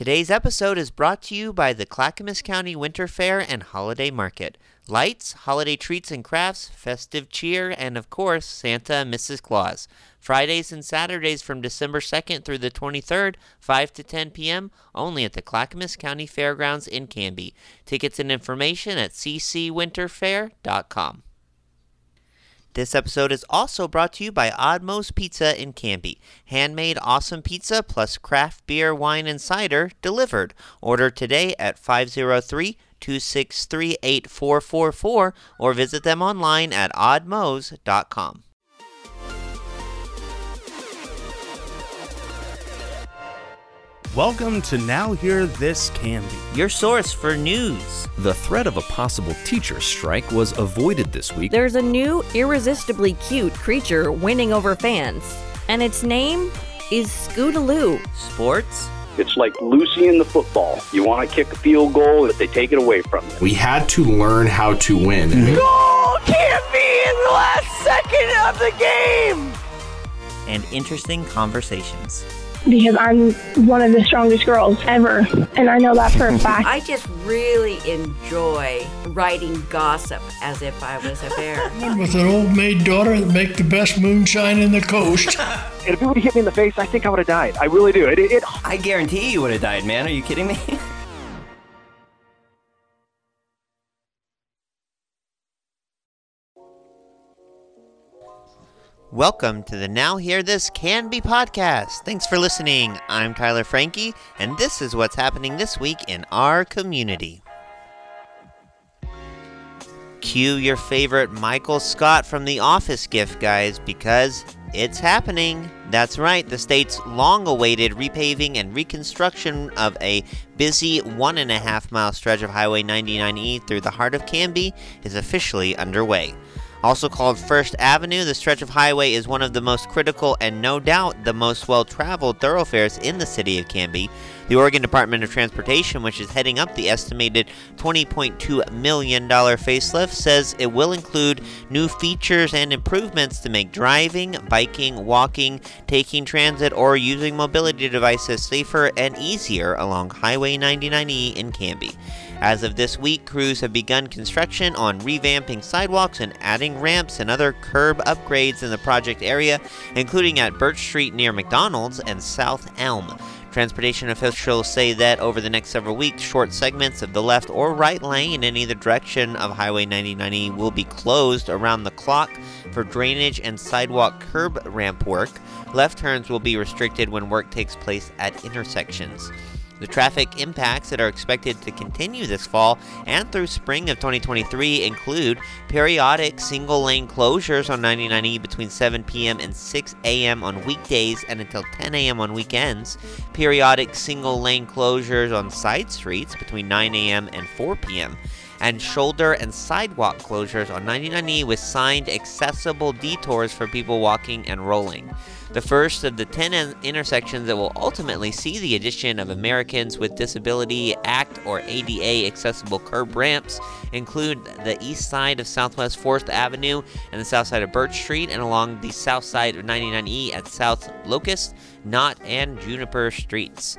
Today's episode is brought to you by the Clackamas County Winter Fair and Holiday Market. Lights, holiday treats and crafts, festive cheer, and of course, Santa and Mrs. Claus. Fridays and Saturdays from December 2nd through the 23rd, 5 to 10 p.m., only at the Clackamas County Fairgrounds in Canby. Tickets and information at ccwinterfair.com. This episode is also brought to you by Oddmo's Pizza in Canby. Handmade awesome pizza plus craft beer, wine, and cider delivered. Order today at 503 263 8444 or visit them online at oddmos.com. Welcome to Now Hear This Canby, Your source for news. The threat of a possible teacher strike was avoided this week. There's a new, irresistibly cute creature winning over fans, and its name is Scootaloo. Sports. It's like Lucy in the football. You want to kick a field goal, but they take it away from you. We had to learn how to win. Mm-hmm. Goal can't be in the last second of the game! And interesting conversations. Because I'm one of the strongest girls ever, and I know that for a fact. I just really enjoy writing gossip as if I was a bear. With an old maid daughter that make the best moonshine in the coast. And if it would have hit me in the face, I think I would have died. I really do. It, it, it I guarantee you would have died, man. Are you kidding me? Welcome to the Now Hear This Canby podcast. Thanks for listening. I'm Tyler Frankie, and this is what's happening this week in our community. Cue your favorite Michael Scott from The Office gift, guys, because it's happening. That's right, the state's long awaited repaving and reconstruction of a busy one and a half mile stretch of Highway 99E through the heart of Canby is officially underway. Also called First Avenue, the stretch of highway is one of the most critical and no doubt the most well traveled thoroughfares in the city of Canby. The Oregon Department of Transportation, which is heading up the estimated $20.2 million facelift, says it will include new features and improvements to make driving, biking, walking, taking transit, or using mobility devices safer and easier along Highway 99E in Canby. As of this week, crews have begun construction on revamping sidewalks and adding ramps and other curb upgrades in the project area, including at Birch Street near McDonald's and South Elm. Transportation officials say that over the next several weeks, short segments of the left or right lane in either direction of Highway 99E will be closed around the clock for drainage and sidewalk curb ramp work. Left turns will be restricted when work takes place at intersections. The traffic impacts that are expected to continue this fall and through spring of 2023 include periodic single lane closures on 99E between 7 p.m. and 6 a.m. on weekdays and until 10 a.m. on weekends, periodic single lane closures on side streets between 9 a.m. and 4 p.m., and shoulder and sidewalk closures on 99E with signed accessible detours for people walking and rolling. The first of the 10 intersections that will ultimately see the addition of Americans with Disability Act or ADA accessible curb ramps include the east side of Southwest 4th Avenue and the south side of Birch Street, and along the south side of 99E at South Locust, Knott, and Juniper Streets.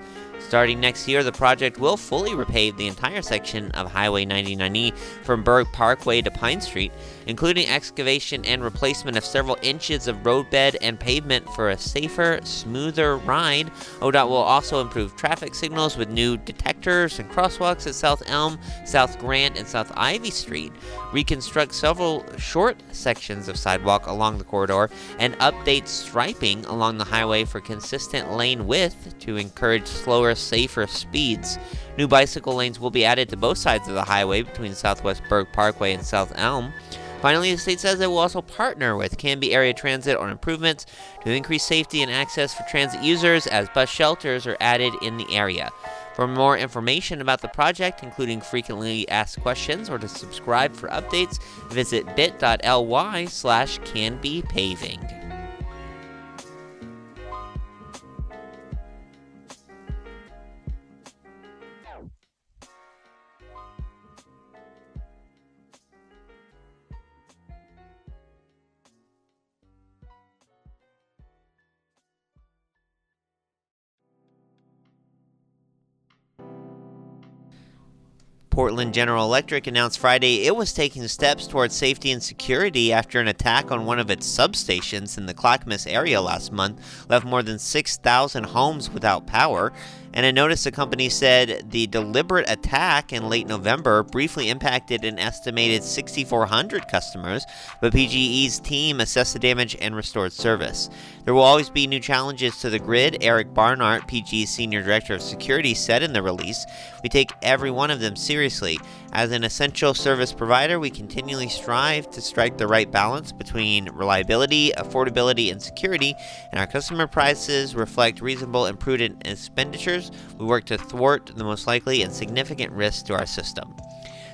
Starting next year, the project will fully repave the entire section of Highway 99E from Berg Parkway to Pine Street, including excavation and replacement of several inches of roadbed and pavement for a safer, smoother ride. ODOT will also improve traffic signals with new detectors and crosswalks at South Elm, South Grant, and South Ivy Street, reconstruct several short sections of sidewalk along the corridor, and update striping along the highway for consistent lane width to encourage slower, safer speeds. New bicycle lanes will be added to both sides of the highway between Southwest Berg Parkway and South Elm. Finally, the state says it will also partner with Canby Area Transit on improvements to increase safety and access for transit users as bus shelters are added in the area. For more information about the project, including frequently asked questions or to subscribe for updates, visit bit.ly slash canbypaving. Portland General Electric announced Friday it was taking steps towards safety and security after an attack on one of its substations in the Clackamas area last month left more than 6,000 homes without power. And a notice the company said the deliberate attack in late November briefly impacted an estimated 6,400 customers, but PGE's team assessed the damage and restored service. There will always be new challenges to the grid, Eric Barnart, PGE's Senior Director of Security, said in the release. We take every one of them seriously. As an essential service provider, we continually strive to strike the right balance between reliability, affordability, and security, and our customer prices reflect reasonable and prudent expenditures we work to thwart the most likely and significant risks to our system.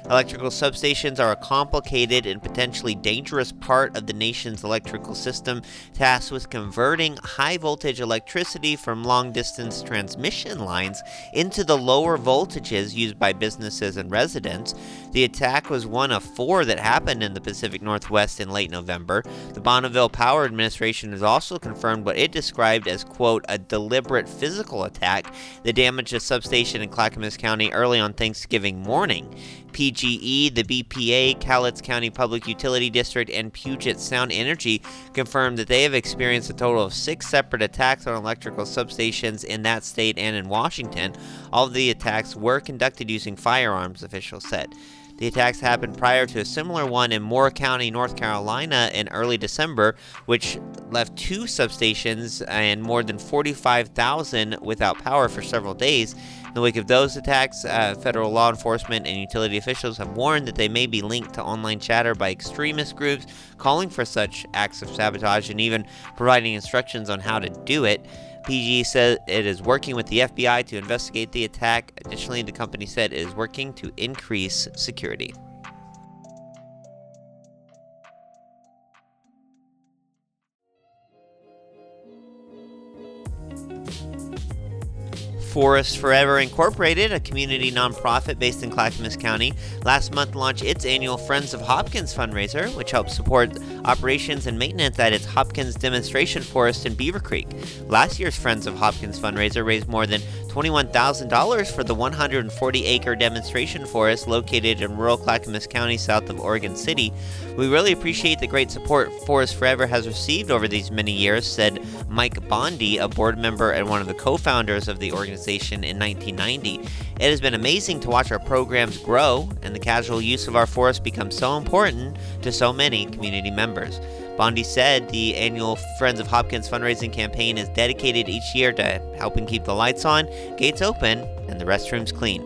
Electrical substations are a complicated and potentially dangerous part of the nation's electrical system, tasked with converting high voltage electricity from long distance transmission lines into the lower voltages used by businesses and residents. The attack was one of four that happened in the Pacific Northwest in late November. The Bonneville Power Administration has also confirmed what it described as, quote, a deliberate physical attack that damaged a substation in Clackamas County early on Thanksgiving morning. PGE, the BPA, Cowlitz County Public Utility District, and Puget Sound Energy confirmed that they have experienced a total of six separate attacks on electrical substations in that state and in Washington. All of the attacks were conducted using firearms, officials said. The attacks happened prior to a similar one in Moore County, North Carolina in early December, which left two substations and more than 45,000 without power for several days. In the wake of those attacks, uh, federal law enforcement and utility officials have warned that they may be linked to online chatter by extremist groups calling for such acts of sabotage and even providing instructions on how to do it. PG said it is working with the FBI to investigate the attack. Additionally, the company said it is working to increase security. Forest Forever Incorporated, a community nonprofit based in Clackamas County, last month launched its annual Friends of Hopkins fundraiser, which helps support operations and maintenance at its Hopkins Demonstration Forest in Beaver Creek. Last year's Friends of Hopkins fundraiser raised more than $21,000 for the 140 acre demonstration forest located in rural Clackamas County south of Oregon City. We really appreciate the great support Forest Forever has received over these many years, said Mike Bondi, a board member and one of the co founders of the organization in 1990. It has been amazing to watch our programs grow and the casual use of our forest become so important to so many community members. Bondi said the annual Friends of Hopkins fundraising campaign is dedicated each year to helping keep the lights on, gates open, and the restrooms clean.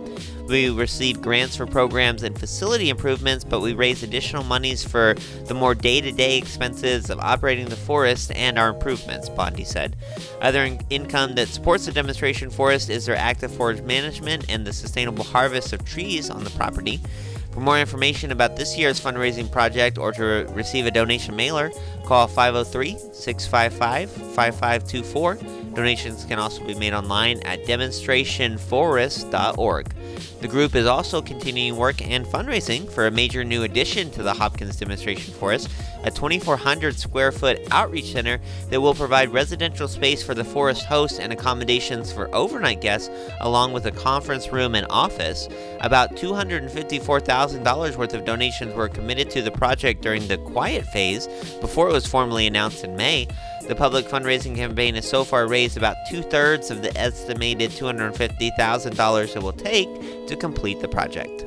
We receive grants for programs and facility improvements, but we raise additional monies for the more day to day expenses of operating the forest and our improvements, Bondi said. Other in- income that supports the demonstration forest is their active forest management and the sustainable harvest of trees on the property. For more information about this year's fundraising project or to receive a donation mailer, call 503 655 5524. Donations can also be made online at demonstrationforest.org. The group is also continuing work and fundraising for a major new addition to the Hopkins Demonstration Forest, a 2,400 square foot outreach center that will provide residential space for the forest host and accommodations for overnight guests, along with a conference room and office. About $254,000 worth of donations were committed to the project during the quiet phase before it was formally announced in May. The public fundraising campaign has so far raised about two thirds of the estimated $250,000 it will take to complete the project.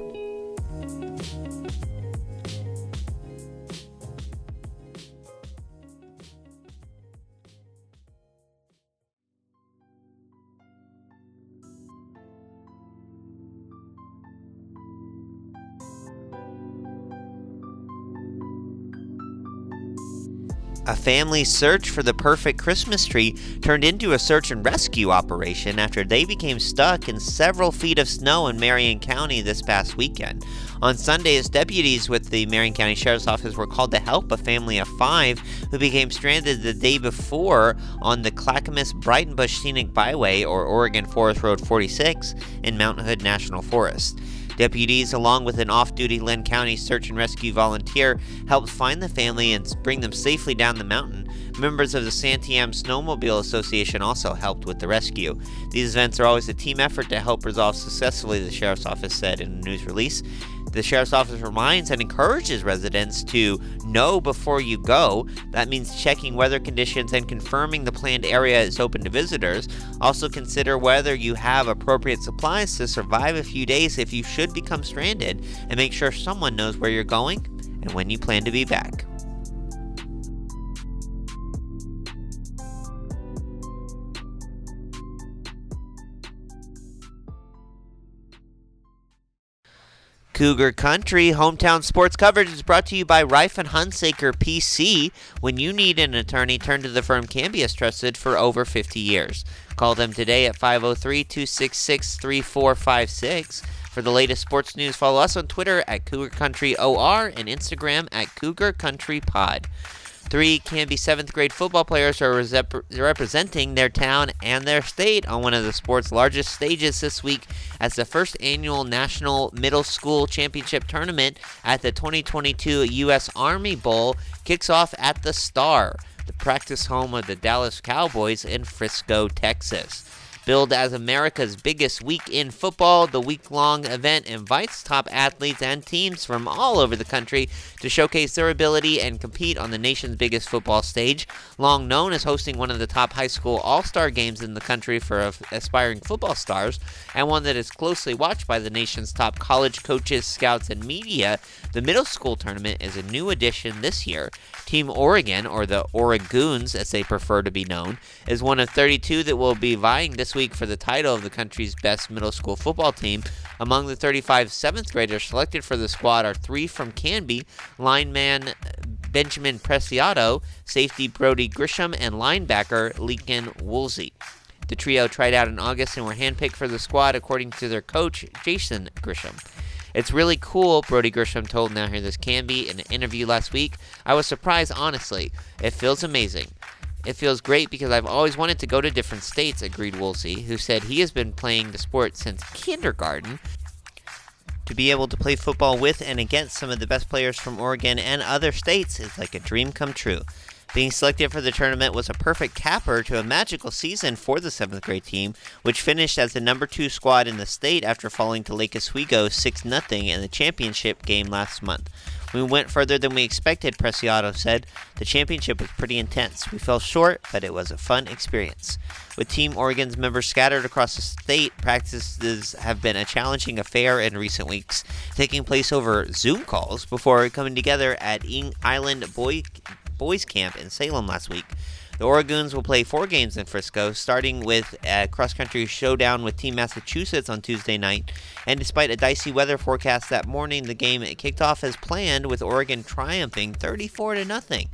A family search for the perfect Christmas tree turned into a search and rescue operation after they became stuck in several feet of snow in Marion County this past weekend. On Sundays, deputies with the Marion County Sheriff's Office were called to help a family of five who became stranded the day before on the Clackamas Breitenbush Scenic Byway or Oregon Forest Road 46 in Mount Hood National Forest. Deputies, along with an off duty Linn County search and rescue volunteer, helped find the family and bring them safely down the mountain. Members of the Santiam Snowmobile Association also helped with the rescue. These events are always a team effort to help resolve successfully, the Sheriff's Office said in a news release. The Sheriff's Office reminds and encourages residents to know before you go. That means checking weather conditions and confirming the planned area is open to visitors. Also, consider whether you have appropriate supplies to survive a few days if you should become stranded, and make sure someone knows where you're going and when you plan to be back. Cougar Country hometown sports coverage is brought to you by Reif and Hunsaker PC. When you need an attorney, turn to the firm Cambias trusted for over 50 years. Call them today at 503-266-3456. For the latest sports news, follow us on Twitter at Cougar Country OR and Instagram at Cougar Country Pod. Three Canby seventh grade football players are representing their town and their state on one of the sport's largest stages this week as the first annual National Middle School Championship Tournament at the 2022 U.S. Army Bowl kicks off at the Star, the practice home of the Dallas Cowboys in Frisco, Texas. Billed as America's biggest week in football, the week long event invites top athletes and teams from all over the country to showcase their ability and compete on the nation's biggest football stage. Long known as hosting one of the top high school all star games in the country for aspiring football stars, and one that is closely watched by the nation's top college coaches, scouts, and media, the middle school tournament is a new addition this year. Team Oregon, or the Oregoons as they prefer to be known, is one of 32 that will be vying this week for the title of the country's best middle school football team. Among the 35 seventh graders selected for the squad are three from Canby lineman Benjamin Preciado, safety Brody Grisham, and linebacker Lincoln Woolsey. The trio tried out in August and were handpicked for the squad according to their coach, Jason Grisham. It's really cool, Brody Grisham told Now Hear This Canby in an interview last week. I was surprised, honestly. It feels amazing. It feels great because I've always wanted to go to different states, agreed Woolsey, who said he has been playing the sport since kindergarten. To be able to play football with and against some of the best players from Oregon and other states is like a dream come true. Being selected for the tournament was a perfect capper to a magical season for the 7th grade team, which finished as the number 2 squad in the state after falling to Lake Oswego 6 0 in the championship game last month. We went further than we expected, Preciado said. The championship was pretty intense. We fell short, but it was a fun experience. With Team Oregon's members scattered across the state, practices have been a challenging affair in recent weeks, taking place over Zoom calls before coming together at Island Boy, Boys Camp in Salem last week. The Oregoons will play four games in Frisco, starting with a cross country showdown with Team Massachusetts on Tuesday night. And despite a dicey weather forecast that morning, the game kicked off as planned, with Oregon triumphing 34 to nothing.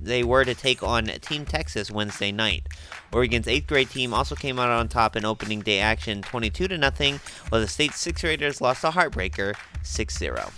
They were to take on Team Texas Wednesday night. Oregon's eighth grade team also came out on top in opening day action 22 to nothing, while the state's sixth graders lost a heartbreaker 6 0.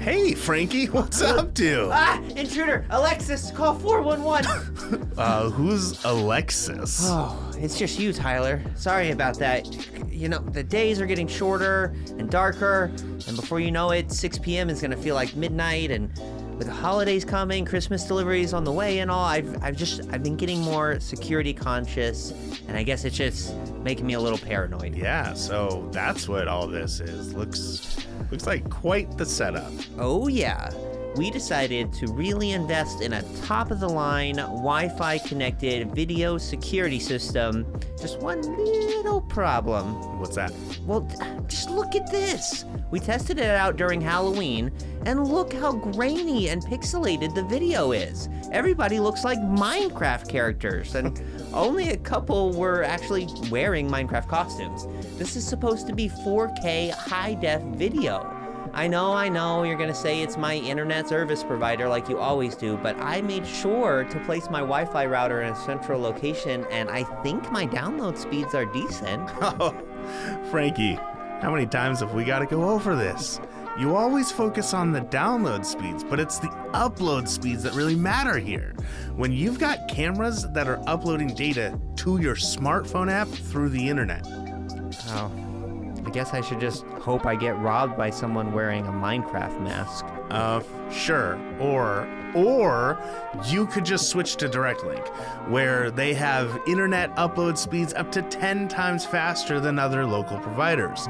Hey, Frankie, what's up, dude? Ah, intruder! Alexis, call 411! uh, who's Alexis? Oh, it's just you, Tyler. Sorry about that. You know, the days are getting shorter and darker, and before you know it, 6 p.m. is gonna feel like midnight, and with the holidays coming, Christmas deliveries on the way and all, I've, I've just, I've been getting more security conscious, and I guess it's just making me a little paranoid. Yeah, so that's what all this is. Looks, looks like quite the setup. Oh yeah we decided to really invest in a top of the line Wi Fi connected video security system. Just one little problem. What's that? Well, just look at this. We tested it out during Halloween, and look how grainy and pixelated the video is. Everybody looks like Minecraft characters, and only a couple were actually wearing Minecraft costumes. This is supposed to be 4K high def video. I know, I know, you're gonna say it's my internet service provider like you always do, but I made sure to place my Wi Fi router in a central location, and I think my download speeds are decent. Oh, Frankie, how many times have we gotta go over this? You always focus on the download speeds, but it's the upload speeds that really matter here. When you've got cameras that are uploading data to your smartphone app through the internet. Oh, I guess I should just hope I get robbed by someone wearing a Minecraft mask. Uh, sure. Or, or you could just switch to Direct Link, where they have internet upload speeds up to 10 times faster than other local providers.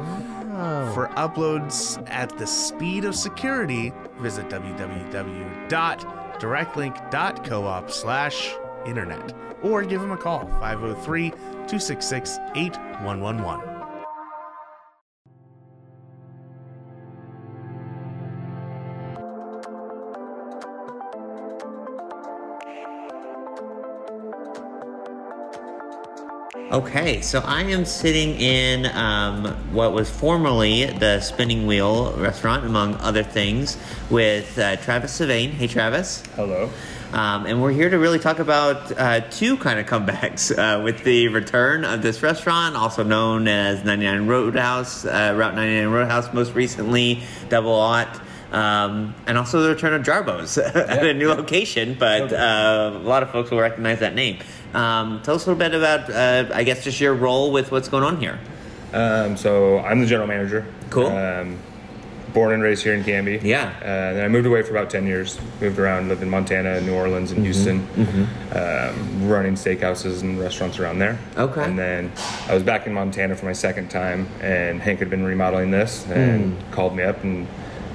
For uploads at the speed of security, visit www.directlink.coop slash internet or give them a call 503 266 8111. Okay, so I am sitting in um, what was formerly the Spinning Wheel restaurant, among other things, with uh, Travis Savain. Hey, Travis. Hello. Um, and we're here to really talk about uh, two kind of comebacks uh, with the return of this restaurant, also known as 99 Roadhouse, uh, Route 99 Roadhouse, most recently, Double Aught. Um, and also the return of Jarbo's at a new location, but uh, a lot of folks will recognize that name. Um, tell us a little bit about, uh, I guess, just your role with what's going on here. Um, so I'm the general manager. Cool. Um, born and raised here in Canby. Yeah. Uh, then I moved away for about 10 years. Moved around, lived in Montana, New Orleans, and Houston, Um, running steakhouses and restaurants around there. Okay. And then I was back in Montana for my second time, and Hank had been remodeling this and called me up and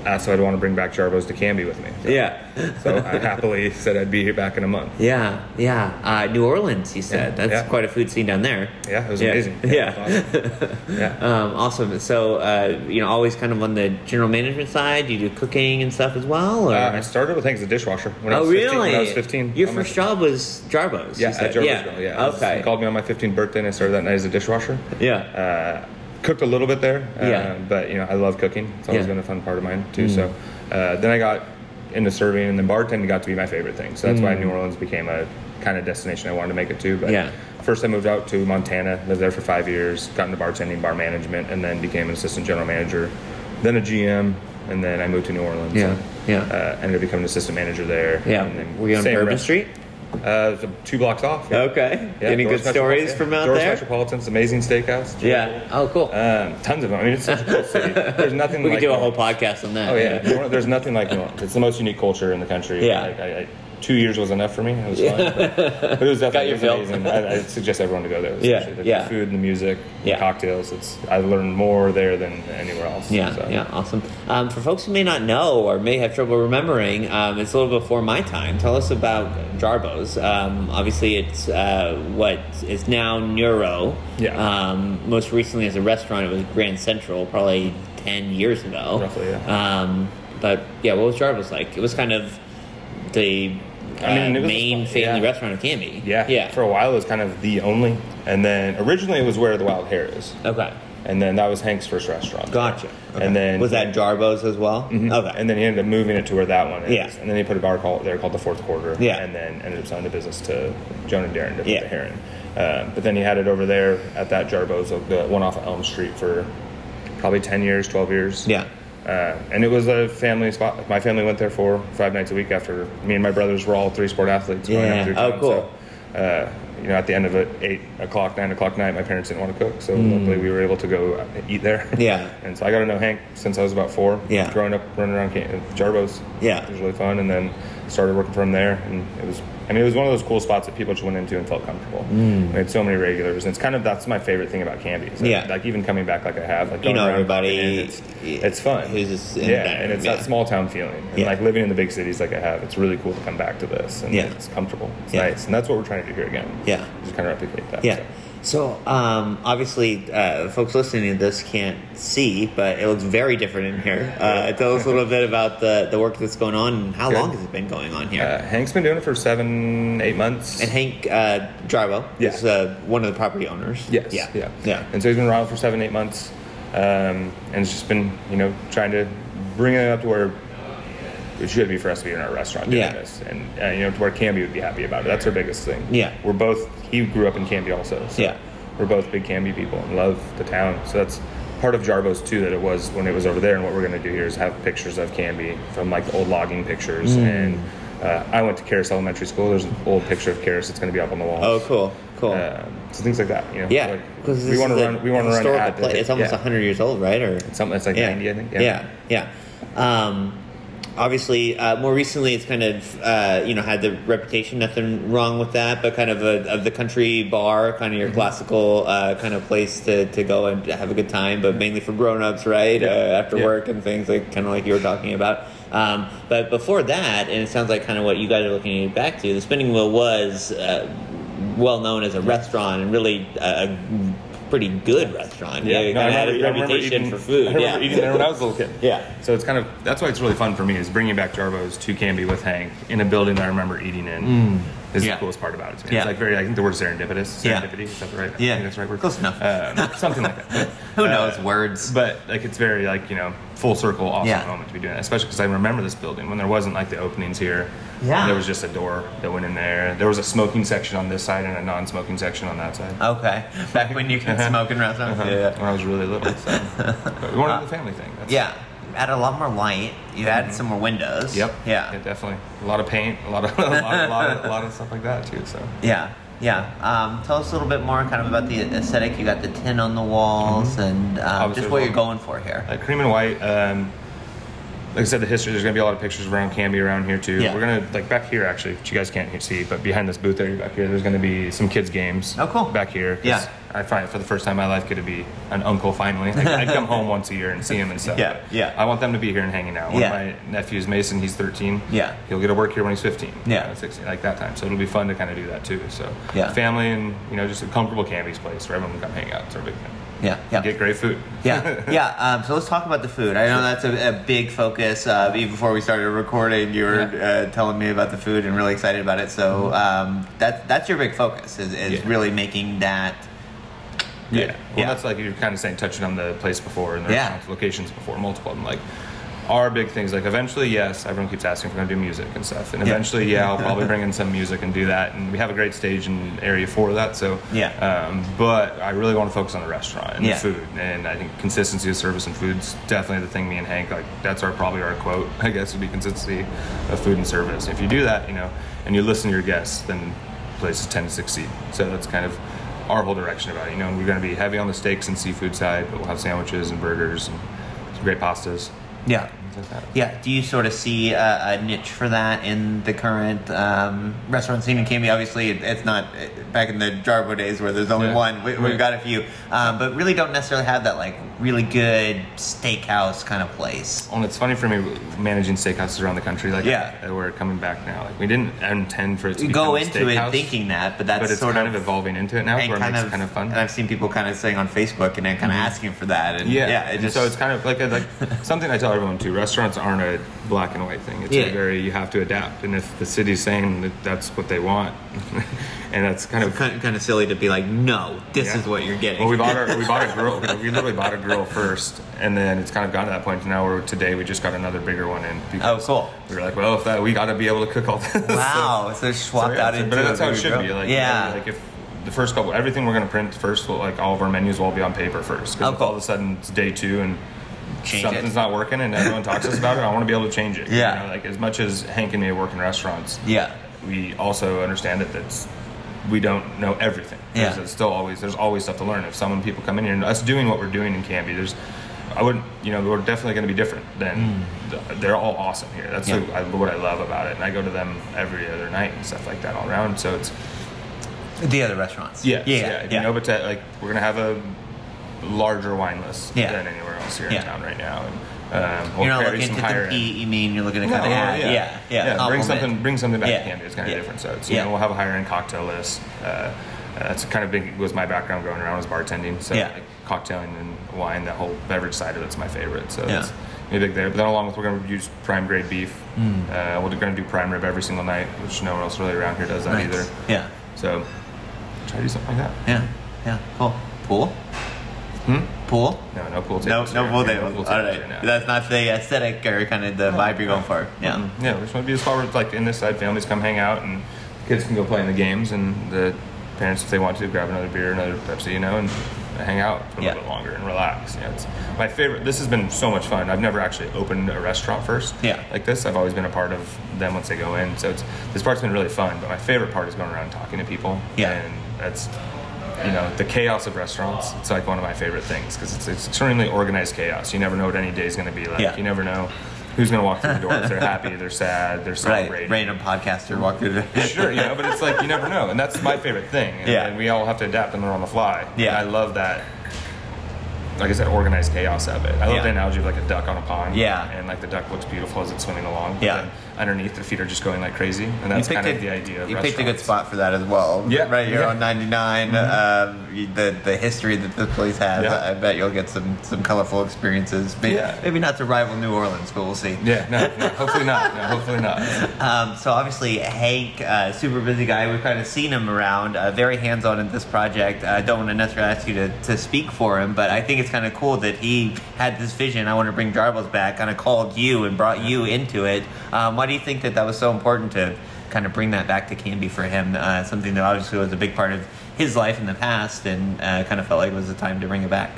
asked if I'd want to bring back Jarbo's to Canby with me. So, Yeah. so I happily said I'd be back in a month. Yeah, yeah. Uh, New Orleans, you said. Yeah, That's yeah. quite a food scene down there. Yeah, it was Yeah. amazing. Yeah. was awesome. yeah. Um, awesome. So, uh, you know, always kind of on the general management side. You do cooking and stuff as well. Or? Uh, I started with Hank as a dishwasher when I oh, was 15. really? When I was 15. Your first job was Jarbo's. Yeah, at Jarbo's yeah. Yeah. I was- Okay. He called me on my 15th birthday, and I started that night as a dishwasher. Yeah. Cooked a little bit there. Uh, Yeah. But you know, I love cooking. It's always Yeah. been a fun part of mine too. Mm. So uh, then I got into serving, and then bartending got to be my favorite thing. So that's why Mm. New Orleans became a kind of destination I wanted to make it to. But Yeah. first I moved out to Montana, lived there for five years, got into bartending, bar management, and then became an assistant general manager, then a GM, and then I moved to New Orleans. Yeah, and, yeah. Uh, ended up becoming an assistant manager there. Yeah. And then Were you on Bourbon rest- Street? Uh, two blocks off. yeah. Okay. Yeah, Any good stories Metropolitan- from out Doris there? Metropolitan's amazing steakhouse. Yeah. Oh, cool. Um, tons of them. I mean, it's such a cool city. There's nothing we like could do a whole podcast on that. Oh yeah, there's nothing like New Orleans. It's the most unique culture in the country. Yeah. Like, I, I, two years was enough for me. It was fun, but, but it was definitely your it was amazing. I, I suggest everyone to go there. Yeah, The yeah. food and the music, the cocktails. It's I learned more there than anywhere else. Yeah, so. yeah, awesome. Um, for folks who may not know or may have trouble remembering, um, it's a little before my time. Tell us about Jarbo's. Um, obviously, it's uh, what is now Neuro. Yeah. Um, most recently, as a restaurant, it was Grand Central, probably ten years ago. Roughly, yeah. Um, but yeah, what was Jarbo's like? It was kind of the uh, I mean, a main family yeah. restaurant in Canby. Yeah, yeah. For a while, it was kind of the only, and then originally it was where the Wild Hair is, okay, and then that was Hank's first restaurant. gotcha. Okay. And then was that Jarbo's as well? Mhm. Okay. And then he ended up moving it to where that one is. Yeah. And then he put a bar called there called the Fourth Quarter. Yeah. And then ended up selling the business to Joan and Darren to Yeah. the Heron. Um, but then he had it over there at that Jarbo's, uh, the one off of Elm Street for probably 10 years, 12 years. Yeah. Uh, and it was a family spot. My family went there for five nights a week after me and my brothers were all three sport athletes. up Yeah. through Oh, cool. So, uh, you know, at the end of it, eight o'clock, nine o'clock night, my parents didn't want to cook, so Mm. luckily we were able to go eat there. Yeah. And so I got to know Hank since I was about four. Yeah. Growing up, running around Jarbo's. Yeah. It was really fun, and then started working from there, and it was. I mean, it was one of those cool spots that people just went into and felt comfortable. Mm. We had so many regulars, and it's kind of that's my favorite thing about Canby. is that, Yeah. Like even coming back like I have, like You know everybody, in, It's, it's fun. who's just in yeah, and it's yeah. that small town feeling. And Yeah. like living in the big cities like I have, it's really cool to come back to this, and Yeah. it's comfortable. It's Yeah. nice, and that's what we're trying to do here again. Yeah. Just kind of replicate that. Yeah. so. So, um, obviously, uh, folks listening to this can't see, but it looks very different in here. Uh, tell us a little bit about the, the work that's going on and how Good. long has it been going on here? Uh, Hank's been doing it for seven, eight months. and Hank uh, Jarbo Yeah. is uh, one of the property owners. Yes. Yeah. Yeah. Yeah. And so he's been around for seven, eight months, um, and it's just been, you know, trying to bring it up to where it should be for us to be in our restaurant doing Yeah. this, and uh, you know, to where Canby would be happy about it. That's our biggest thing. Yeah. We're both. He grew up in Canby also. So Yeah. We're both big Canby people and love the town. So that's part of Jarbo's too. That it was when it was over there, and what we're going to do here is have pictures of Canby from like the old logging pictures Mm. and Uh, I went to Carus Elementary School. There's an old picture of Carus that's going to be up on the wall. Oh, cool, cool. Um, so things like that, you know. Yeah, like, we want to run. We want to run at the- place. It's almost yeah. 100 years old, right? Or It's something that's like yeah. 90, I think. Yeah, yeah. Um, obviously, uh, more recently, it's kind of uh, you know had the reputation. Nothing wrong with that, but kind of a, of the country bar, kind of your Mm-hmm. classical uh, kind of place to, to go and have a good time, but mainly for grown-ups, right? Uh, after Yeah. work and things like kind of like you were talking about. Um, but before that, and it sounds like kind of what you guys are looking back to, the Spinning Wheel was uh, well known as a restaurant and really a, a pretty good restaurant. Yeah, it no, I had a remember- I reputation eating- for food. I remember yeah. eating there when I was a little kid. Yeah. So it's kind of that's why it's really fun for me is bringing back Jarbo's to Canby with Hank in a building that I remember eating in. Mm. Is Yeah. the coolest part about it. To me. Yeah. It's like very. I think the word serendipitous. Yeah. Serendipity. Is that the right? Yeah. I think that's the right word. Close enough. Um, something like that. But, Who knows words? But like it's very like you know full circle awesome Yeah. moment to be doing that. Especially because I remember this building when there wasn't like the openings here. Yeah. There was just a door that went in there. There was a smoking section on this side and a non-smoking section on that side. Okay. Back when you could smoke in restaurants. Uh-huh. Yeah. When I was really little. So. but we wanted the family thing. That's, Yeah. Add a lot more light. You added some more windows. Yep. Yeah. Yeah, definitely. A lot of paint, a lot of a lot, a lot, of, a lot of stuff like that too. So. Yeah. Yeah. Um, tell us a little bit more kind of about the aesthetic. You got the tin on the walls and um, just what you're going for here. Like cream and white. Um, like I said, the history. There's gonna be a lot of pictures around Canby around here too. Yeah. We're gonna like back here actually, which you guys can't see, but behind this booth area back here, there's gonna be some kids games. Oh, cool. Back here. Yeah. I find for the first time in my life get to be an uncle finally. Like, I'd come home once a year and see him and stuff. Yeah, yeah. I want them to be here and hanging out. One Yeah. of my nephews, Mason, he's 13. Yeah. He'll get to work here when he's 15. Yeah. uh, 16, like that time. So it'll be fun to kind of do that too. So Yeah. family and you know just a comfortable Canby's place where everyone can come hang out. It's our big thing. Yeah. Yeah. Get great food. Yeah, yeah. Um, so let's talk about the food. I know that's a, a big focus. Uh, even before we started recording, you were uh, telling me about the food and really excited about it. So um, that that's your big focus is, is Yeah. really making that. Yeah. Well, Yeah. that's like you're kind of saying, touching on the place before and the Yeah. locations before, multiple of them. Like, our big things, like, eventually, yes, everyone keeps asking if we're to do music and stuff. And Yeah. eventually, yeah, I'll probably bring in some music and do that. And we have a great stage and area for that. So, Yeah. Um, but I really want to focus on the restaurant and Yeah. the food. And I think consistency of service and food's definitely the thing me and Hank, like, that's our probably our quote, I guess, would be consistency of food and service. If you do that, you know, and you listen to your guests, then places tend to succeed. So that's kind of our whole direction about it. You know, we're going to be heavy on the steaks and seafood side, but we'll have sandwiches and burgers and some great pastas. Yeah. Things like that. Yeah. Do you sort of see a, a niche for that in the current um, restaurant scene in Canby? Obviously, it, it's not back in the Jarbo days where there's only Yeah. one. We, we've Right. got a few, um, but really don't necessarily have that like really good steakhouse kind of place. Well, and it's funny for me managing steakhouses around the country. Like, Yeah. uh, we're coming back now. Like, we didn't intend for it to go into it thinking that, but that's but it's sort kind of of evolving into it now, and kind of kind of fun. And I've seen people kind of saying on Facebook and then kind of asking for that. And Yeah, yeah, it just so it's kind of like a, like something I tell everyone too. Restaurants aren't a black and white thing. It's Yeah. a very you have to adapt, and if the city's saying that that's what they want, and that's kind of kind of, kind of silly to be like, no, this Yeah. is what you're getting. Well, we bought our we bought a grill. We literally bought a grill first, and then it's kind of gotten to that point to now where today we just got another bigger one in. Oh, cool. We were like, well, if that we got to be able to cook all this. Wow, so, swapped yeah, out so- into but that's how it should grill. be. Like, yeah, like if the first couple, everything we're gonna print first, will, like all of our menus will all be on paper first. Because Oh, cool. all of a sudden it's day two and Change something's it. not working and everyone talks to us about it, I want to be able to change it. Yeah. You know, like as much as Hank and me work in restaurants, yeah, we also understand that that's we don't know everything. Yeah. There's, still always there's always stuff to learn. If someone people come in here and us doing what we're doing in Canby, there's I wouldn't you know we're definitely going to be different than the, they're all awesome here. That's Mm. Yeah. the- I, what I love about it, and I go to them every other night and stuff like that all around. So it's the other restaurants. yeah yeah, yeah. yeah. You know, but to, like we're gonna have a larger wine list Yeah. than anywhere else here Yeah. in town right now. And, um, You're not looking to higher end- compete. You mean you're looking to no, kind of add? yeah, Yeah, yeah. Bring something, bring something back Yeah. to Canby. It's kind of Yeah. different. So it's, Yeah. you know, we'll have a higher end cocktail list. Uh, that's kind of big. Was my background going around was bartending. So Yeah. like cocktailing and wine, that whole beverage side of it's my favorite. So Yeah. maybe big there. But then along with we're going to use prime grade beef. Mm. Uh, we're going to do prime rib every single night, which no one else really around here does that Nice. either. Yeah, So try to do something like that. yeah, yeah. Cool. Pool. Hmm? Pool. No, no pool No, tables. no here. pool tables. pool tables right, that's not the aesthetic or kind of the vibe you're going for. Yeah. Mhm. Yeah, we just want to be a spot where like in this side families come hang out and kids can go play in the games and the parents, if they want to, grab another beer, another Pepsi, you know, and hang out for a Yeah. little bit longer and relax. Yeah, it's my favorite. This has been so much fun. I've never actually opened a restaurant first. Yeah. Like this, I've always been a part of them once they go in. So it's this part's been really fun. But my favorite part is going around talking to people. Yeah. And that's you know the chaos of restaurants. It's like one of my favorite things because it's, it's extremely organized chaos. You never know what any day is going to be like. Yeah. You never know who's going to walk through the door. if they're happy, they're sad, they're Right. Random podcaster walk through the. Sure, you know, but it's like you never know, and that's my favorite thing. And, Yeah. and we all have to adapt and learn on the fly. Yeah. And I love that. Like I said, organized chaos of it. I love Yeah. the analogy of like a duck on a pond. Yeah. And like the duck looks beautiful as it's swimming along. but Yeah. underneath, the feet are just going like crazy, and that's kind of a, the idea. Of You picked a good spot for that as well. Yeah, right here yeah. on 99. Um, you- the the history that this place has, Yeah. I, bet you'll get some some colorful experiences. Maybe, Yeah. maybe not to rival New Orleans, but we'll see. Yeah. No. no hopefully not. No. Hopefully not. Um, so obviously Hank, uh, super busy guy. We've kind of seen him around, uh, very hands-on in this project. I don't want to necessarily ask you to, to speak for him, but I think it's kind of cool that he had this vision. I want to bring Jarbo's back. Kind of called you and brought you into it. Um, why do you think that that was so important to kind of bring that back to Canby for him? Uh, something that obviously was a big part of his life in the past, and uh, kind of felt like it was the time to bring it back.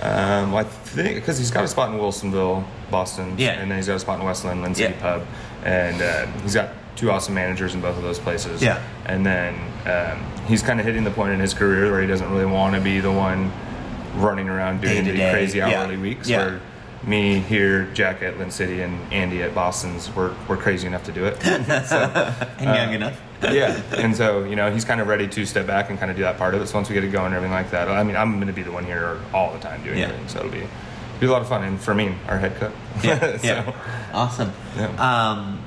Um, well, I think because he's got a spot in Wilsonville, Boston, Yeah. and then he's got a spot in Westland, Linn City Yeah. Pub, and uh, he's got two awesome managers in both of those places. Yeah. and then um, he's kind of hitting the point in his career where he doesn't really want to be the one running around doing the crazy yeah. hourly weeks. Yeah. Where me here, Jack at Linn City, and Andy at Boston's, we're, we're crazy enough to do it. so, And uh, young enough. yeah, and so you know he's kind of ready to step back and kind of do that part of it. So once we get it going and everything like that, I mean, I'm going to be the one here all the time doing Yeah. everything. So it'll be be a lot of fun. And for me, our head cook. Yeah, So, yeah. Awesome. Yeah. Um,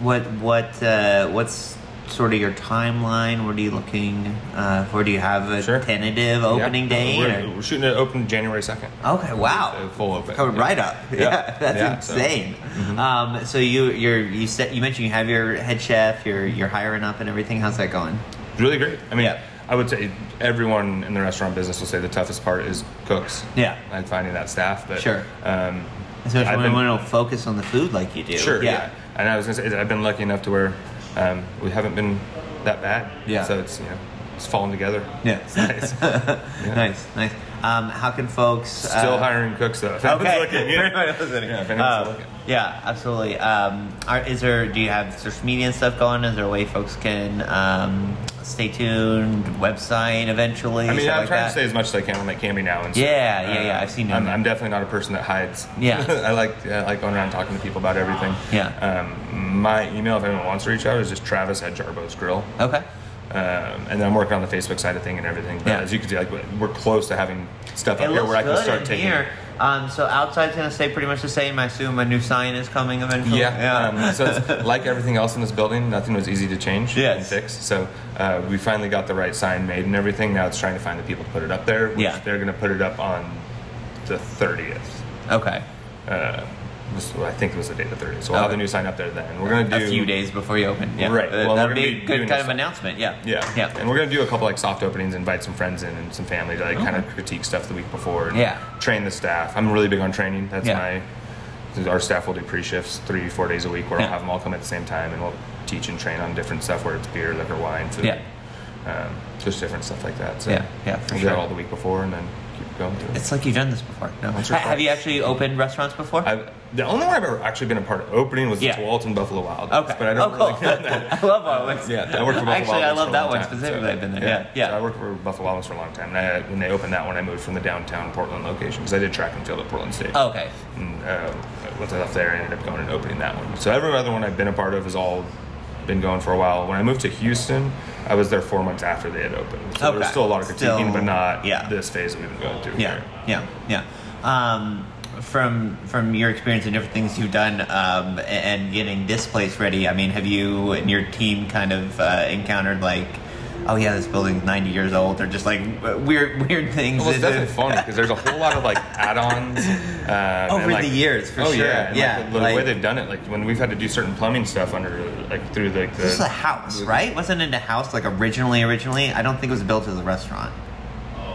what what uh, what's sort of your timeline? What are you looking uh, for? Do you have a Sure. tentative opening yeah. date? We're, we're shooting it open January second. Okay, wow. Uh, full open. Coming Yeah. right up. Yeah, Yeah. that's Yeah, so- insane. Mhm. Um, so you you're you said you mentioned you have your head chef. You're you're hiring up and everything. How's that going? Really great. I mean, Yeah. I would say everyone in the restaurant business will say the toughest part is cooks. Yeah. and finding that staff. But Sure. Um, Especially I've when been- we don't focus on the food like you do. Sure. Yeah. Yeah. And I was gonna say I've been lucky enough to where um, we haven't been that bad. Yeah. So it's you know it's falling together. Yeah. It's nice. Yeah. Nice, nice. Um, how can folks Still uh, hiring cooks though. If Okay, looking, yeah. listening. Yeah, if Um, yeah, absolutely. Um, are, is there? Do you have social media and stuff going? Is there a way folks can um, stay tuned? Website eventually. I mean, I'm like trying that? to stay as much as I can on that Canby now. And so, Yeah, yeah, yeah, I've seen you I'm. I'm definitely not a person that hides. Yeah. I like I like going around talking to people about everything. Yeah. Um, my email, if anyone wants to reach out, is just Travis at Jarbo's Grill. Okay. Um, and then I'm working on the Facebook side of thing and everything. But Yeah. as you can see, like we're close to having stuff It up here looks where I can start taking. here. Um, so outside's gonna stay pretty much the same. I assume a new sign is coming eventually. Yeah. Um, so it's like everything else in this building, nothing was easy to change Yes. and fix. So uh, we finally got the right sign made and everything. Now it's trying to find the people to put it up there. Which Yeah. They're going to put it up on the 30th. okay. Uh, this, I think it was the day the 30th. So we'll have the new sign up there then. We're going to do a few days before you open. Yeah. Right. Well, that'd be a good kind of announcement. Yeah. Yeah. Yeah. And we're going to do a couple like soft openings, invite some friends in and some family to like kind of critique stuff the week before and Yeah. train the staff. I'm really big on training. That's Yeah. my our staff will do pre-shifts three, four days a week where Yeah. I'll have them all come at the same time and we'll teach and train on different stuff where it's beer, liquor, wine, food. Yeah. Um, just different stuff like that. So Yeah, yeah, for we'll do that sure. all the week before and then going through. It's like you've done this before. No. Once Ha- have twice. you actually opened restaurants before? I've, the only one I've ever actually been a part of opening was Yeah. the Tualatin Buffalo Wild Wings, Okay. but I don't oh, cool. really know that. I love Wild Wings. Yeah, I worked for Buffalo Actually, Wild I Wings love for a that long one time, specifically. so- I've been there. Yeah, yeah. So I worked for Buffalo Wild Wings for a long time. And I, when they opened that one, I moved from the downtown Portland location because I did track and field at Portland State. Oh, okay. And uh, once I left there, I ended up going and opening that one. So every other one I've been a part of is all been going for a while. When I moved to Houston, I was there four months after they had opened. So there was Okay. still a lot of critiquing, Still- but not yeah. this phase that we've been going through Yeah, here. yeah, yeah. Um, from from your experience and different things you've done, um, and getting this place ready, I mean, have you and your team kind of uh, encountered like, oh yeah, this building's ninety years old, or just like weird weird things? Well, it's definitely funny because there's a whole lot of like add-ons um, Over like- the years, for oh, sure. Yeah, Yeah, Like, the, the like- way they've done it, like when we've had to do certain plumbing stuff under, like through like the. This is a house, right? Wasn't it a house like originally? Originally, I don't think it was built as a restaurant.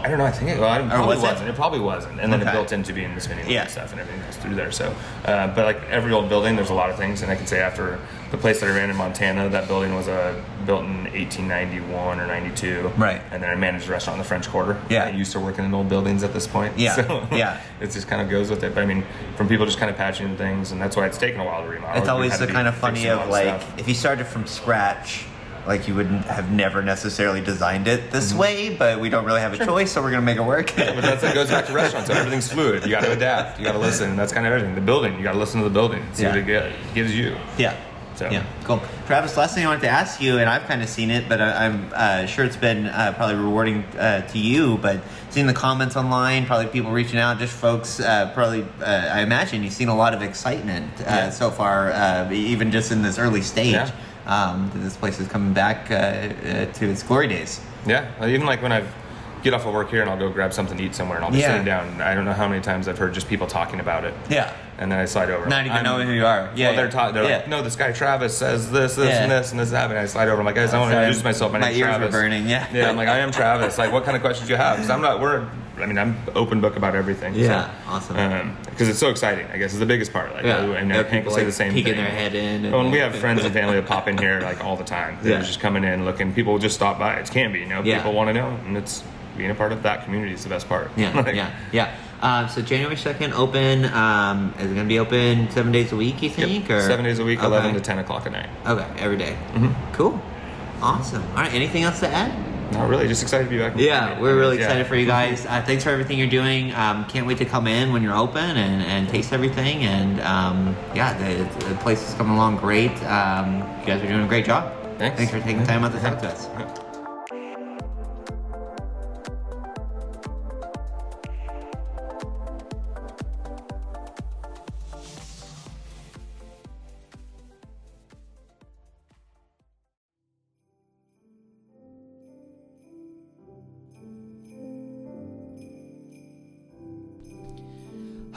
I don't know. I think it, well, it probably was wasn't. It? probably wasn't. And then Okay. it built into being spinning wheel Yeah. and stuff, and everything goes through there. So, uh, but like every old building, there's a lot of things. And I can say after the place that I ran in Montana, that building was uh, built in 1891 or 92. Right. And then I managed a restaurant in the French Quarter. Yeah. I used to work in old buildings at this point. Yeah. So Yeah. it just kind of goes with it. But I mean, from people just kind of patching things, and that's why it's taken a while to remodel. It's always the kind of funny fixing a lot of like stuff. if you started from scratch, like you wouldn't have never necessarily designed it this way, but we don't really have a choice, so we're gonna make it work. but that's it goes back to restaurants. So everything's fluid. You got to adapt. You got to listen. That's kind of everything. The building. You got to listen to the building. See Yeah. what it get, gives you. Yeah. So Yeah, cool. Travis, last thing I wanted to ask you, and I've kind of seen it, but I, I'm uh, sure it's been uh, probably rewarding uh, to you, but seeing the comments online, probably people reaching out, just folks, uh, probably, uh, I imagine you've seen a lot of excitement uh, Yeah. so far, uh, even just in this early stage, Yeah. Um, that this place is coming back uh, uh, to its glory days. Yeah, even like when I get off of work here and I'll go grab something to eat somewhere and I'll be Yeah. sitting down. I don't know how many times I've heard just people talking about it. Yeah. And then I slide over. Not even I'm- knowing who you are. Yeah, well, they're ta- they're Yeah. like, no, this guy Travis says this, this, and this, and this happened. I slide over. I'm like, guys, I want to introduce myself. My, my name's ears Travis. burning, yeah. Yeah, I'm like, I am Travis. Like, what kind of questions do you have? Because I'm not. We're. I mean, I'm open book about everything. Yeah, so, awesome. Because it's so exciting. I guess is the biggest part. Like, Yeah. I mean, Yeah, people, say like, the same peeking thing. their head in and- When we have friends and family that pop in here like all the time, they're Yeah. just coming in looking. People just stop by. It's can be. You know, Yeah. people want to know, and it's being a part of that community is the best part. Yeah, Like, yeah, yeah. Uh, so January second, open. Um, is it going to be open seven days a week? You Yep. think? Or Seven days a week, Okay. 11 to 10 o'clock at night. Okay, every day. Mhm. Cool. Awesome. All right. Anything else to add? Not really, just excited to be back. Yeah, we're really Yeah. excited for you guys. Uh, thanks for everything you're doing. Um, can't wait to come in when you're open and, and taste everything. And um, yeah, the, the place is coming along great. Um, you guys are doing a great job. Thanks. Thanks for taking time out to talk to us.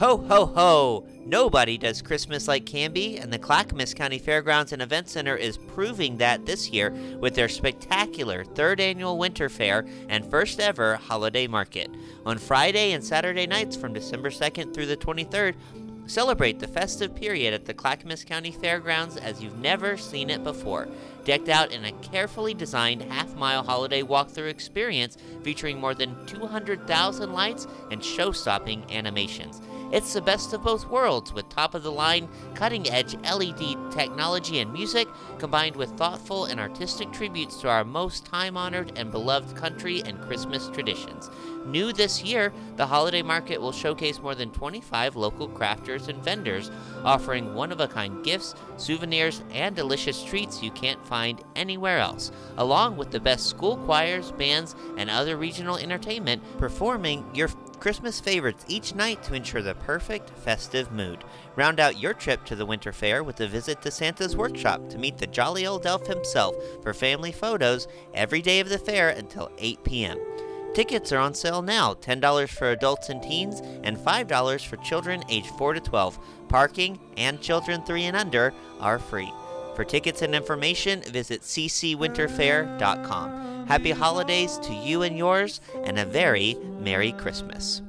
Ho, ho, ho! Nobody does Christmas like Canby, and the Clackamas County Fairgrounds and Event Center is proving that this year with their spectacular third annual Winter Fair and first ever holiday market. On Friday and Saturday nights from December 2nd through the 23rd, celebrate the festive period at the Clackamas County Fairgrounds as you've never seen it before. Decked out in a carefully designed half mile holiday walkthrough experience featuring more than 200,000 lights and show stopping animations. It's the best of both worlds with top of the line, cutting edge LED technology and music, combined with thoughtful and artistic tributes to our most time honored and beloved country and Christmas traditions. New this year, the holiday market will showcase more than 25 local crafters and vendors, offering one of a kind gifts, souvenirs, and delicious treats you can't find anywhere else, along with the best school choirs, bands, and other regional entertainment performing your Christmas favorites each night to ensure the perfect festive mood. Round out your trip to the Winter Fair with a visit to Santa's Workshop to meet the jolly old elf himself for family photos every day of the fair until 8 p.m. Tickets are on sale now $10 for adults and teens, and $5 for children aged 4 to 12. Parking and children 3 and under are free. For tickets and information, visit ccwinterfair.com. Happy holidays to you and yours, and a very Merry Christmas.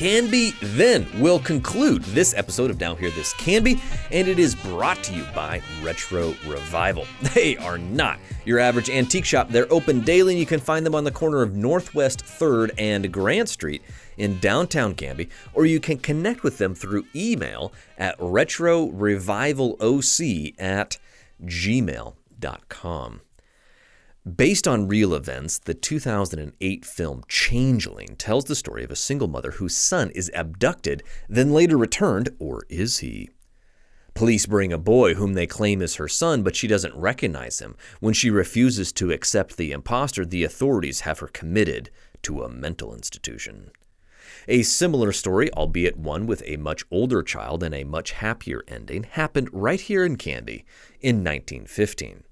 Canby then will conclude this episode of Now Hear This Canby, and it is brought to you by Retro Revival. They are not your average antique shop. They're open daily, and you can find them on the corner of Northwest 3rd and Grant Street in downtown Canby, or you can connect with them through email at retrorevivaloc at gmail.com. Based on real events, the 2008 film Changeling tells the story of a single mother whose son is abducted, then later returned, or is he? Police bring a boy whom they claim is her son, but she doesn't recognize him. When she refuses to accept the imposter, the authorities have her committed to a mental institution. A similar story, albeit one with a much older child and a much happier ending, happened right here in Canby in 1915.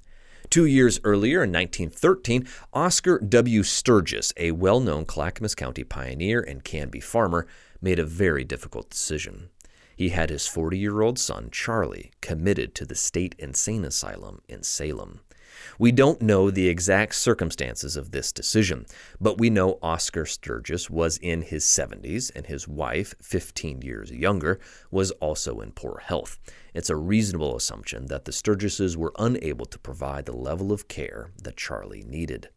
Two years earlier, in 1913, Oscar W. Sturgis, a well known Clackamas County pioneer and Canby farmer, made a very difficult decision. He had his 40 year old son, Charlie, committed to the state insane asylum in Salem. We don't know the exact circumstances of this decision, but we know Oscar Sturgis was in his 70s and his wife, 15 years younger, was also in poor health. It's a reasonable assumption that the Sturgises were unable to provide the level of care that Charlie needed.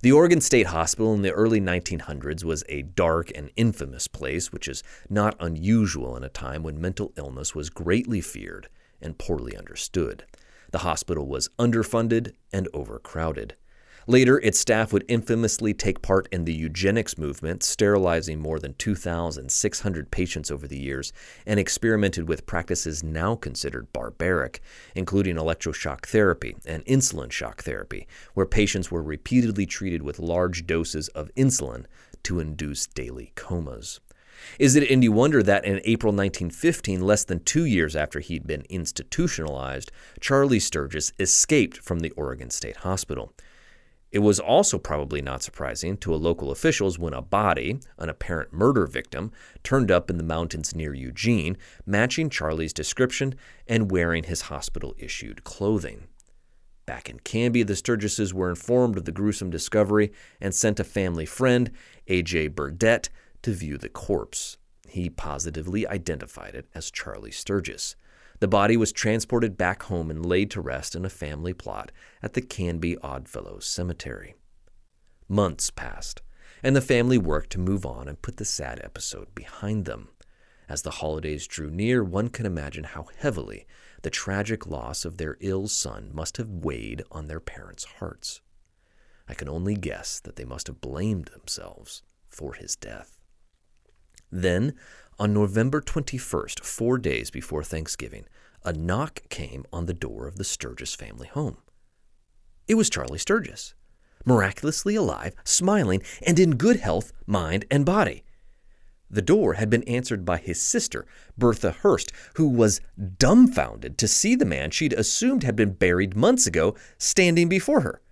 The Oregon State Hospital in the early 1900s was a dark and infamous place, which is not unusual in a time when mental illness was greatly feared and poorly understood. The hospital was underfunded and overcrowded. Later, its staff would infamously take part in the eugenics movement, sterilizing more than 2,600 patients over the years, and experimented with practices now considered barbaric, including electroshock therapy and insulin shock therapy, where patients were repeatedly treated with large doses of insulin to induce daily comas. Is it any wonder that in April 1915, less than two years after he'd been institutionalized, Charlie Sturgis escaped from the Oregon State Hospital? It was also probably not surprising to local officials when a body, an apparent murder victim, turned up in the mountains near Eugene, matching Charlie's description and wearing his hospital issued clothing. Back in Canby, the Sturgises were informed of the gruesome discovery and sent a family friend, A.J. Burdett, to view the corpse. He positively identified it as Charlie Sturgis. The body was transported back home and laid to rest in a family plot at the Canby Oddfellows Cemetery. Months passed, and the family worked to move on and put the sad episode behind them. As the holidays drew near, one can imagine how heavily the tragic loss of their ill son must have weighed on their parents' hearts. I can only guess that they must have blamed themselves for his death. Then, on November 21st, four days before Thanksgiving, a knock came on the door of the Sturgis family home. It was Charlie Sturgis, miraculously alive, smiling, and in good health, mind, and body. The door had been answered by his sister, Bertha Hurst, who was dumbfounded to see the man she'd assumed had been buried months ago standing before her.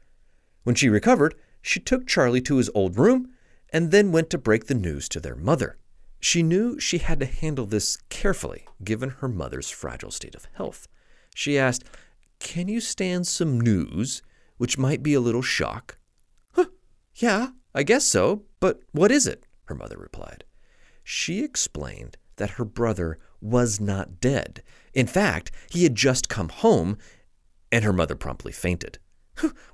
When she recovered, she took Charlie to his old room and then went to break the news to their mother. She knew she had to handle this carefully, given her mother's fragile state of health. She asked, Can you stand some news, which might be a little shock? Huh, yeah, I guess so, but what is it? her mother replied. She explained that her brother was not dead. In fact, he had just come home, and her mother promptly fainted.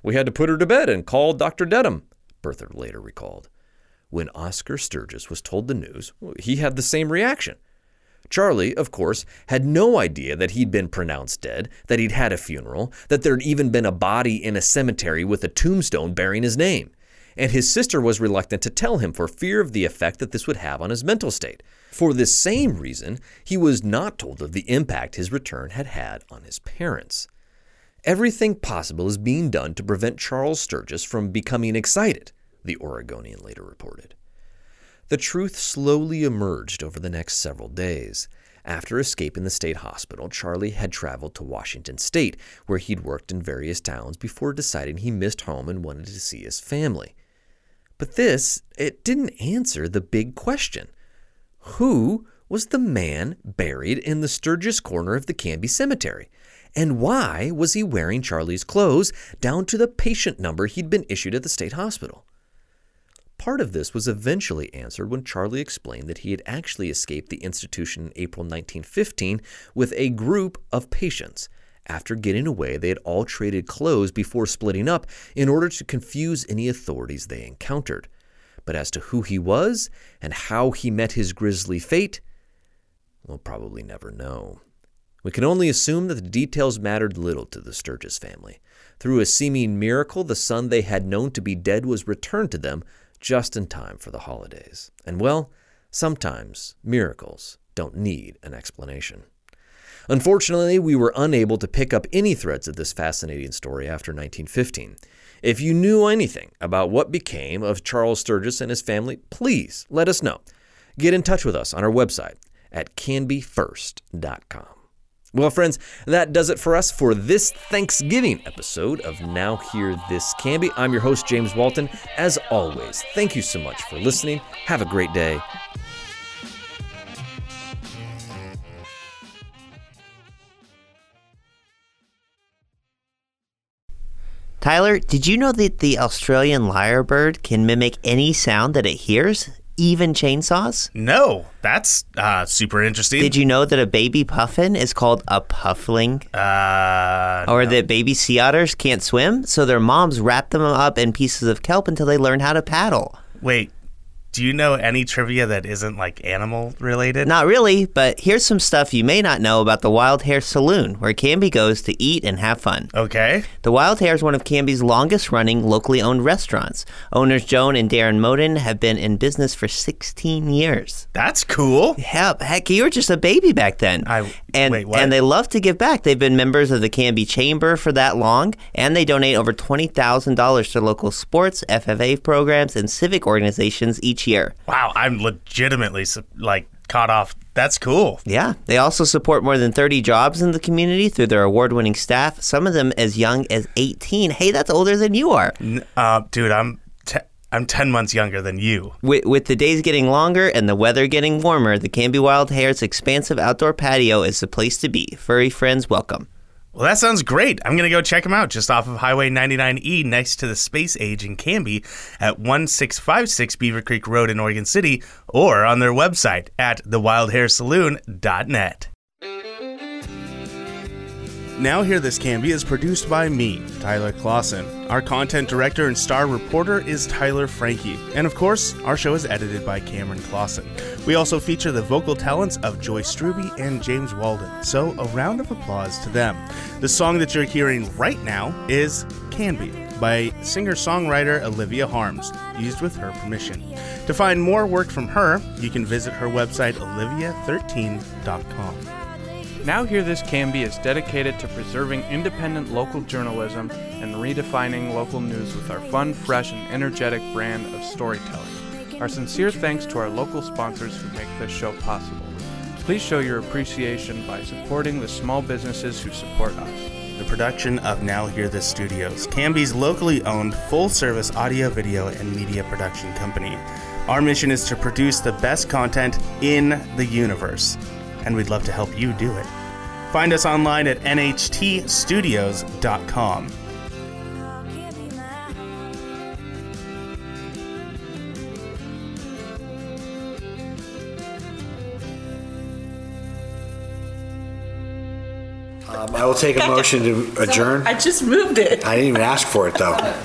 We had to put her to bed and call Dr. Dedham, Bertha later recalled. When Oscar Sturgis was told the news, he had the same reaction. Charlie, of course, had no idea that he'd been pronounced dead, that he'd had a funeral, that there'd even been a body in a cemetery with a tombstone bearing his name. And his sister was reluctant to tell him for fear of the effect that this would have on his mental state. For this same reason, he was not told of the impact his return had had on his parents. Everything possible is being done to prevent Charles Sturgis from becoming excited the Oregonian later reported. The truth slowly emerged over the next several days. After escaping the state hospital, Charlie had traveled to Washington state, where he'd worked in various towns before deciding he missed home and wanted to see his family. But this, it didn't answer the big question. Who was the man buried in the Sturgis corner of the Canby Cemetery? And why was he wearing Charlie's clothes down to the patient number he'd been issued at the state hospital? Part of this was eventually answered when Charlie explained that he had actually escaped the institution in April 1915 with a group of patients. After getting away, they had all traded clothes before splitting up in order to confuse any authorities they encountered. But as to who he was and how he met his grisly fate, we'll probably never know. We can only assume that the details mattered little to the Sturgis family. Through a seeming miracle, the son they had known to be dead was returned to them just in time for the holidays. And well, sometimes miracles don't need an explanation. Unfortunately, we were unable to pick up any threads of this fascinating story after 1915. If you knew anything about what became of Charles Sturgis and his family, please let us know. get in touch with us on our website at canbyfirst.com. Well, friends, that does it for us for this Thanksgiving episode of Now Hear This Canby. I'm your host, James Walton. As always, thank you so much for listening. Have a great day. Tyler, did you know that the Australian lyrebird can mimic any sound that it hears, even chainsaws? No, that's uh, super interesting. Did you know that a baby puffin is called a puffling? Uh, or that baby sea otters can't swim, so their moms wrap them up in pieces of kelp until they learn how to paddle? Wait, do you know any trivia that isn't like animal related? Not really, but here's some stuff you may not know about the Wild Hare Saloon, where Canby goes to eat and have fun. Okay. The Wild Hare is one of Canby's longest running locally owned restaurants. Owners Joan and Darren Moden have been in business for 16 years. That's cool. Heck, heck you were just a baby back then. I and, wait, and they love to give back. They've been members of the Canby Chamber for that long, and they donate over $20,000 to local sports, FFA programs, and civic organizations each year. Wow, I'm legitimately like caught off. That's cool. Yeah, they also support more than 30 jobs in the community through their award winning staff, some of them as young as 18. Hey, that's older than you are. Uh, dude, I'm I'm 10 months younger than you. With, with the days getting longer and the weather getting warmer, the Canby Wild Hare's expansive outdoor patio is the place to be. Furry friends welcome. Well, that sounds great. I'm going to go check them out just off of Highway 99E next to the Space Age in Canby at 1656 Beaver Creek Road in Oregon City or on their website at thewildharesaloon.net. Now Hear This Canby is produced by me, Tyler Clausen. Our content director and star reporter is Tyler Frankie. And of course, our show is edited by Cameron Clausen. We also feature the vocal talents of Joyce Struby and James Walden. So a round of applause to them. The song that you're hearing right now is Canby by singer-songwriter Olivia Harms, used with her permission. To find more work from her, you can visit her website olivia13.com. Now Hear This Canby is dedicated to preserving independent local journalism and redefining local news with our fun, fresh, and energetic brand of storytelling. Our sincere thanks to our local sponsors who make this show possible. Please show your appreciation by supporting the small businesses who support us. the production of Now Hear This Studios, Canby's locally owned full service audio, video, and media production company. Our mission is to produce the best content in the universe, and we'd love to help you do it. Find us online at nhtstudios.com. Um, I will take a motion to adjourn. I just moved it. I didn't even ask for it though.